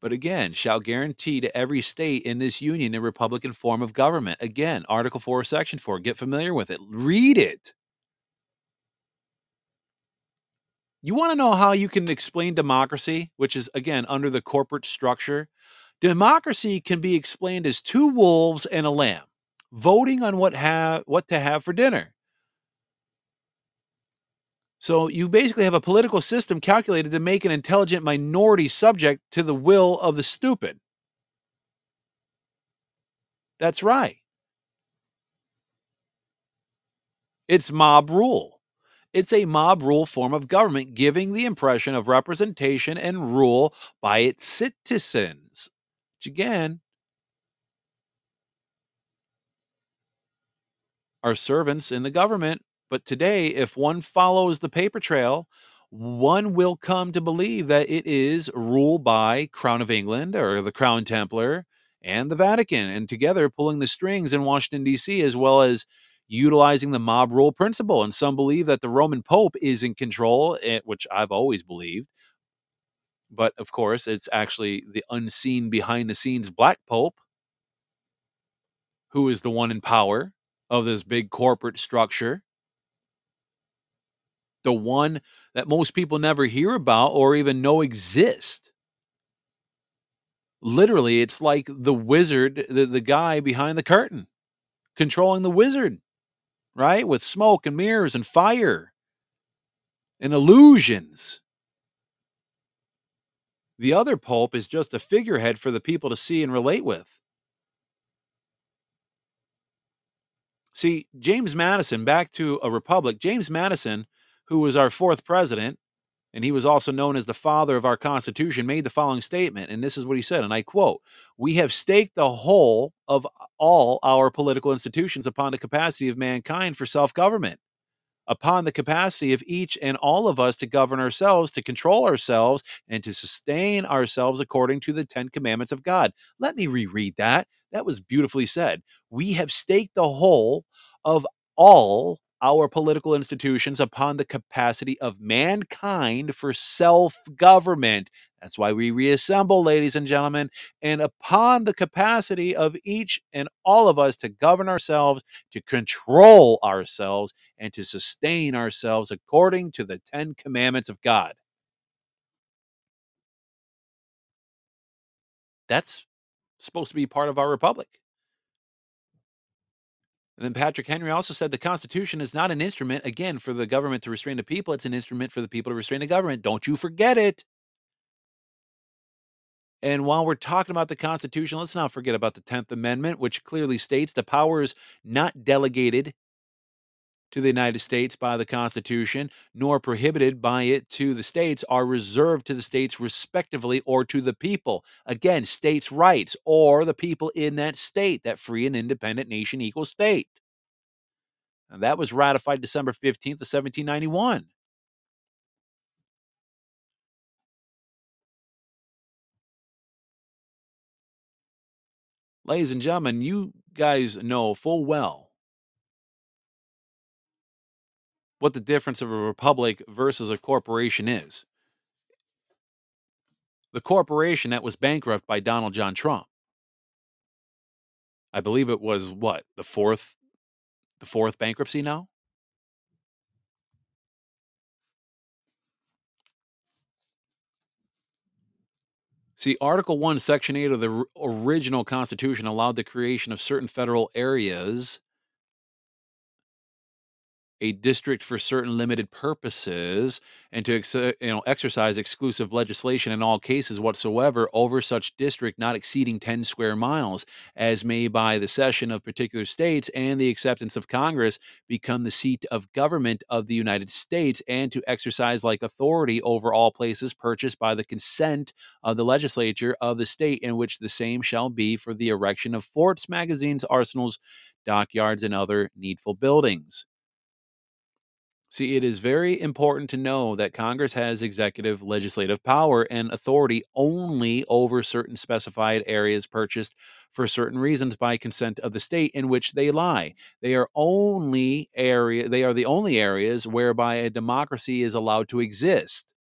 But again, shall guarantee to every state in this union a Republican form of government. Again, Article 4, Section 4. Get familiar with it. Read it. You want to know how you can explain democracy, which is again under the corporate structure? Democracy can be explained as two wolves and a lamb voting on what have what to have for dinner. So you basically have a political system calculated to make an intelligent minority subject to the will of the stupid. That's right. It's mob rule. It's a mob rule form of government, giving the impression of representation and rule by its citizens. Which again, are servants in the government. But today, if one follows the paper trail, one will come to believe that it is ruled by Crown of England or the Crown Templar and the Vatican, and together pulling the strings in Washington, D.C., as well as utilizing the mob rule principle. And some believe that the Roman Pope is in control, eh, which I've always believed. But of course, it's actually the unseen behind the scenes Black Pope who is the one in power of this big corporate structure. The one that most people never hear about or even know exist. Literally, it's like the wizard, the, the guy behind the curtain, controlling the wizard, right? With smoke and mirrors and fire and illusions. The other pope is just a figurehead for the people to see and relate with. See, James Madison, back to a republic, James Madison, who was our fourth president, and he was also known as the father of our Constitution, made the following statement. And this is what he said, and I quote We have staked the whole of all our political institutions upon the capacity of mankind for self government upon the capacity of each and all of us to govern ourselves, to control ourselves, and to sustain ourselves according to the Ten Commandments of God. Let me reread that. That was beautifully said. We have staked the whole of all our political institutions upon the capacity of mankind for self government. That's why we reassemble, ladies and gentlemen, and upon the capacity of each and all of us to govern ourselves, to control ourselves, and to sustain ourselves according to the Ten Commandments of God. That's supposed to be part of our republic. And then Patrick Henry also said the Constitution is not an instrument, again, for the government to restrain the people. It's an instrument for the people to restrain the government. Don't you forget it. And while we're talking about the Constitution, let's not forget about the 10th Amendment, which clearly states the powers not delegated to the United States by the Constitution, nor prohibited by it to the states, are reserved to the states respectively or to the people. Again, states' rights or the people in that state, that free and independent nation equal state. And that was ratified December 15th of 1791. Ladies and gentlemen, you guys know full well what the difference of a republic versus a corporation is. The corporation that was bankrupt by Donald John Trump. I believe it was what, the fourth the fourth bankruptcy now? See, Article 1, Section 8 of the original Constitution allowed the creation of certain federal areas a district for certain limited purposes and to ex- you know exercise exclusive legislation in all cases whatsoever over such district not exceeding 10 square miles as may by the cession of particular states and the acceptance of congress become the seat of government of the united states and to exercise like authority over all places purchased by the consent of the legislature of the state in which the same shall be for the erection of forts magazines arsenals dockyards and other needful buildings See, it is very important to know that Congress has executive legislative power and authority only over certain specified areas purchased for certain reasons by consent of the state in which they lie. They are only area they are the only areas whereby a democracy is allowed to exist.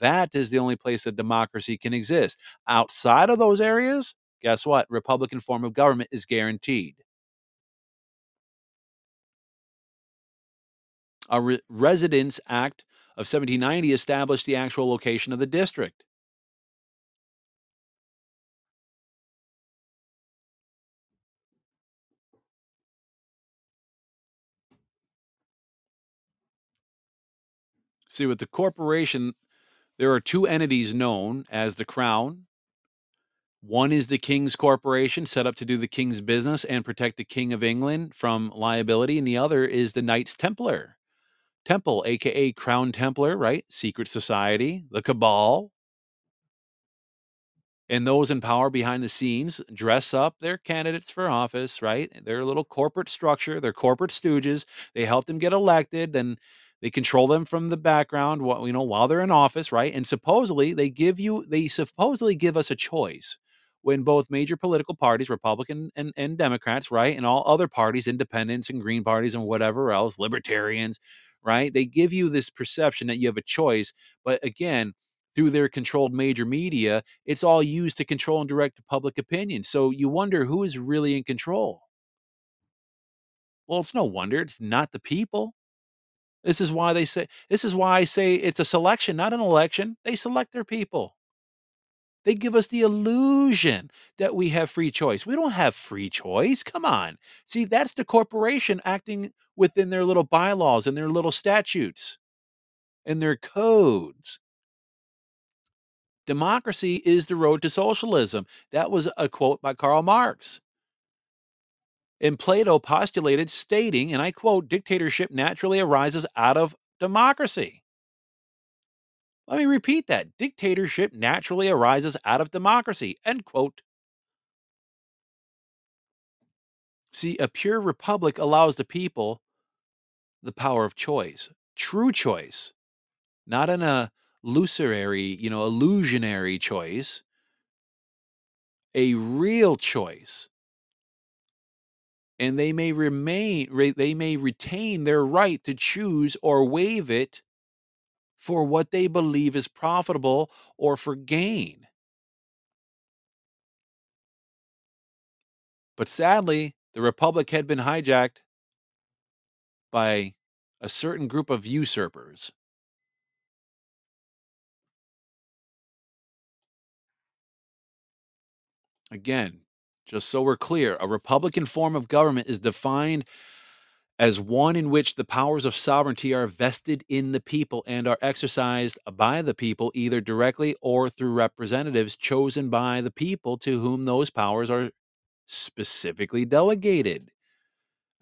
That is the only place that democracy can exist. Outside of those areas, guess what? Republican form of government is guaranteed. A Re- Residence Act of 1790 established the actual location of the district. See, with the corporation, there are two entities known as the Crown. One is the King's Corporation, set up to do the King's business and protect the King of England from liability, and the other is the Knights Templar. Temple, aka Crown Templar, right? Secret Society, the Cabal. And those in power behind the scenes dress up their candidates for office, right? They're a little corporate structure, they're corporate stooges. They help them get elected, then they control them from the background, you know, while they're in office, right? And supposedly they give you, they supposedly give us a choice. when both major political parties, Republican and, and Democrats, right, and all other parties, independents and green parties and whatever else, libertarians, right, they give you this perception that you have a choice. But again, through their controlled major media, it's all used to control and direct public opinion. So you wonder who is really in control. Well, it's no wonder it's not the people. This is why they say this is why I say it's a selection, not an election. They select their people. They give us the illusion that we have free choice. We don't have free choice. Come on. See, that's the corporation acting within their little bylaws and their little statutes and their codes. Democracy is the road to socialism. That was a quote by Karl Marx. And Plato postulated, stating, and I quote, dictatorship naturally arises out of democracy. Let me repeat that. Dictatorship naturally arises out of democracy. End quote. See, a pure republic allows the people the power of choice, true choice, not an uh, illusory, you know, illusionary choice, a real choice. And they may remain, they may retain their right to choose or waive it for what they believe is profitable or for gain. But sadly, the Republic had been hijacked by a certain group of usurpers. Again, just so we're clear, a Republican form of government is defined as one in which the powers of sovereignty are vested in the people and are exercised by the people either directly or through representatives chosen by the people to whom those powers are specifically delegated.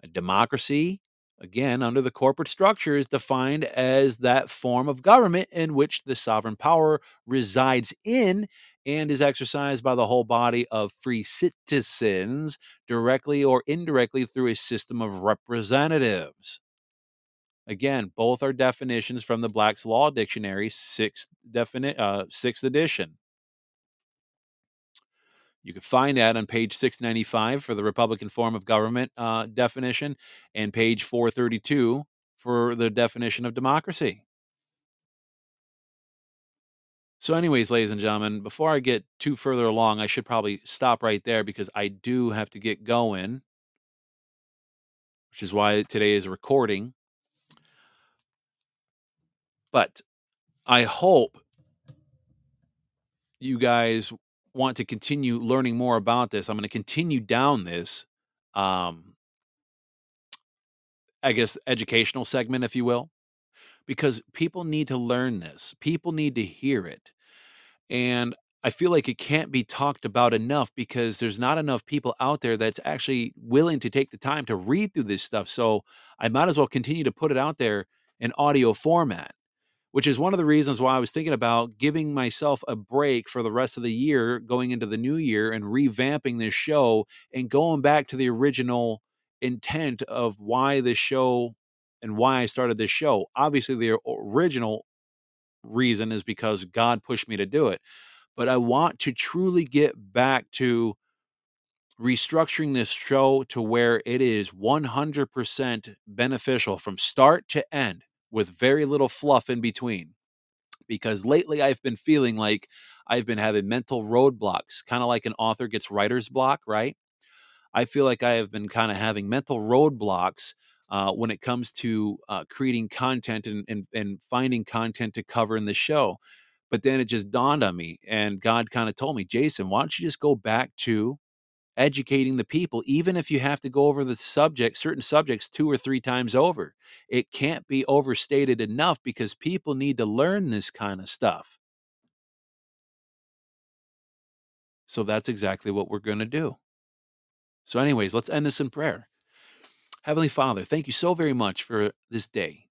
A democracy, again, under the corporate structure, is defined as that form of government in which the sovereign power resides in and is exercised by the whole body of free citizens directly or indirectly through a system of representatives. Again, both are definitions from the Black's Law Dictionary, sixth, defini- uh, sixth edition. You can find that on page 695 for the Republican form of government uh, definition and page 432 for the definition of democracy. So, anyways, ladies and gentlemen, before I get too further along, I should probably stop right there because I do have to get going, which is why today is a recording. But I hope you guys want to continue learning more about this. I'm going to continue down this, um, I guess, educational segment, if you will, because people need to learn this. People need to hear it. And I feel like it can't be talked about enough because there's not enough people out there that's actually willing to take the time to read through this stuff. So I might as well continue to put it out there in audio format, which is one of the reasons why I was thinking about giving myself a break for the rest of the year going into the new year and revamping this show and going back to the original intent of why this show and why I started this show. Obviously, the original reason is because God pushed me to do it. But I want to truly get back to restructuring this show to where it is 100% beneficial from start to end with very little fluff in between. Because lately I've been feeling like I've been having mental roadblocks, kind of like an author gets writer's block, right? I feel like I have been kind of having mental roadblocks uh, when it comes to uh, creating content and, and, and finding content to cover in the show. But then it just dawned on me, and God kind of told me, Jason, why don't you just go back to educating the people, even if you have to go over the subject, certain subjects two or three times over? It can't be overstated enough because people need to learn this kind of stuff. So that's exactly what we're going to do. So, anyways, let's end this in prayer. Heavenly Father, thank you so very much for this day.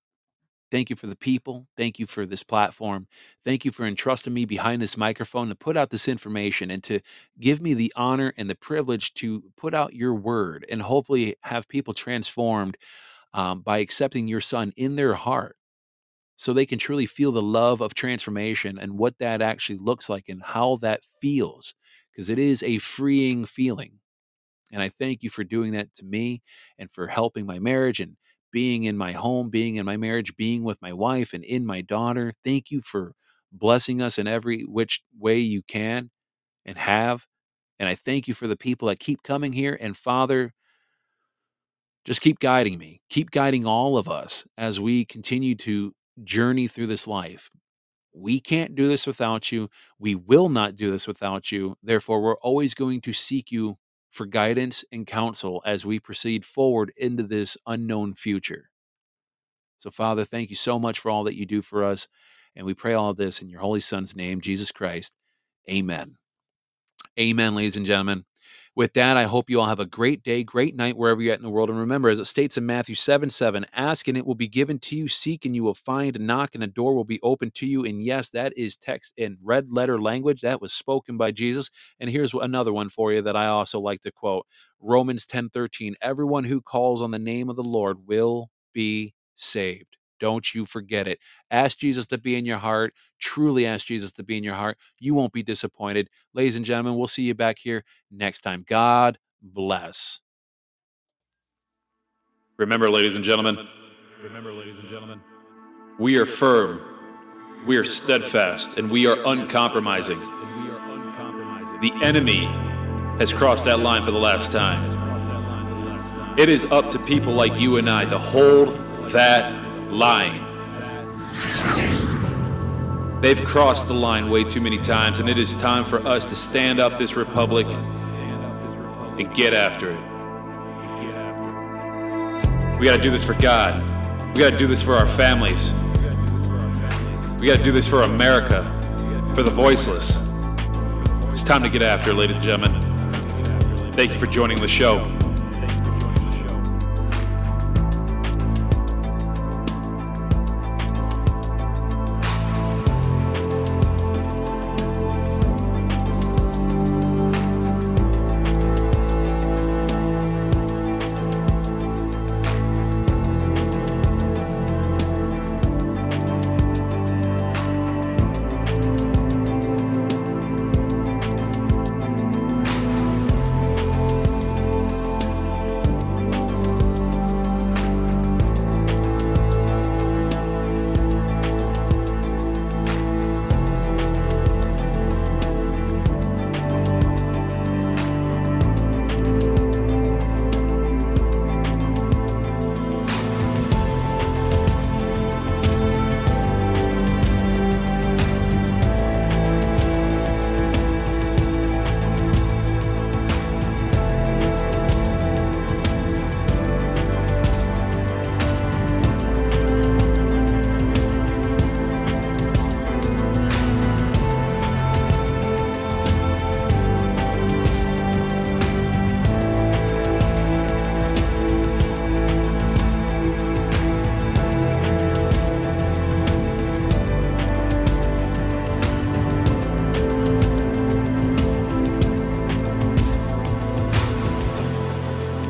Thank you for the people. Thank you for this platform. Thank you for entrusting me behind this microphone to put out this information and to give me the honor and the privilege to put out your word and hopefully have people transformed um, by accepting your son in their heart so they can truly feel the love of transformation and what that actually looks like and how that feels. because it is a freeing feeling. And I thank you for doing that to me and for helping my marriage and being in my home, being in my marriage, being with my wife and in my daughter. Thank you for blessing us in every which way you can and have. And I thank you for the people that keep coming here. And Father, just keep guiding me, keep guiding all of us as we continue to journey through this life. We can't do this without you. We will not do this without you. Therefore, we're always going to seek you for guidance and counsel as we proceed forward into this unknown future. So, Father, thank you so much for all that you do for us. And we pray all of this in your Holy Son's name, Jesus Christ. Amen. Amen, ladies and gentlemen. With that, I hope you all have a great day, great night, wherever you're at in the world. And remember, as it states in Matthew 7 7, ask and it will be given to you, seek and you will find, knock and a door will be open to you. And yes, that is text in red letter language that was spoken by Jesus. And here's another one for you that I also like to quote Romans ten thirteen. Everyone who calls on the name of the Lord will be saved. Don't you forget it. Ask Jesus to be in your heart. Truly ask Jesus to be in your heart. You won't be disappointed. Ladies and gentlemen, we'll see you back here next time. God bless. Remember, ladies and gentlemen, remember, ladies and gentlemen, we are firm, we are steadfast, and we are uncompromising. The enemy has crossed that line for the last time. It is up to people like you and I to hold that line. They've crossed the line way too many times, and it is time for us to stand up this republic and get after it. We got to do this for God. We got to do this for our families. We got to do this for America, for the voiceless. It's time to get after ladies and gentlemen. Thank you for joining the show.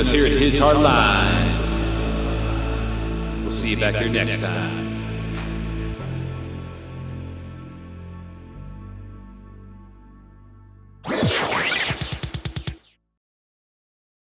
Us here at His Hard Line. We'll see you back here next time.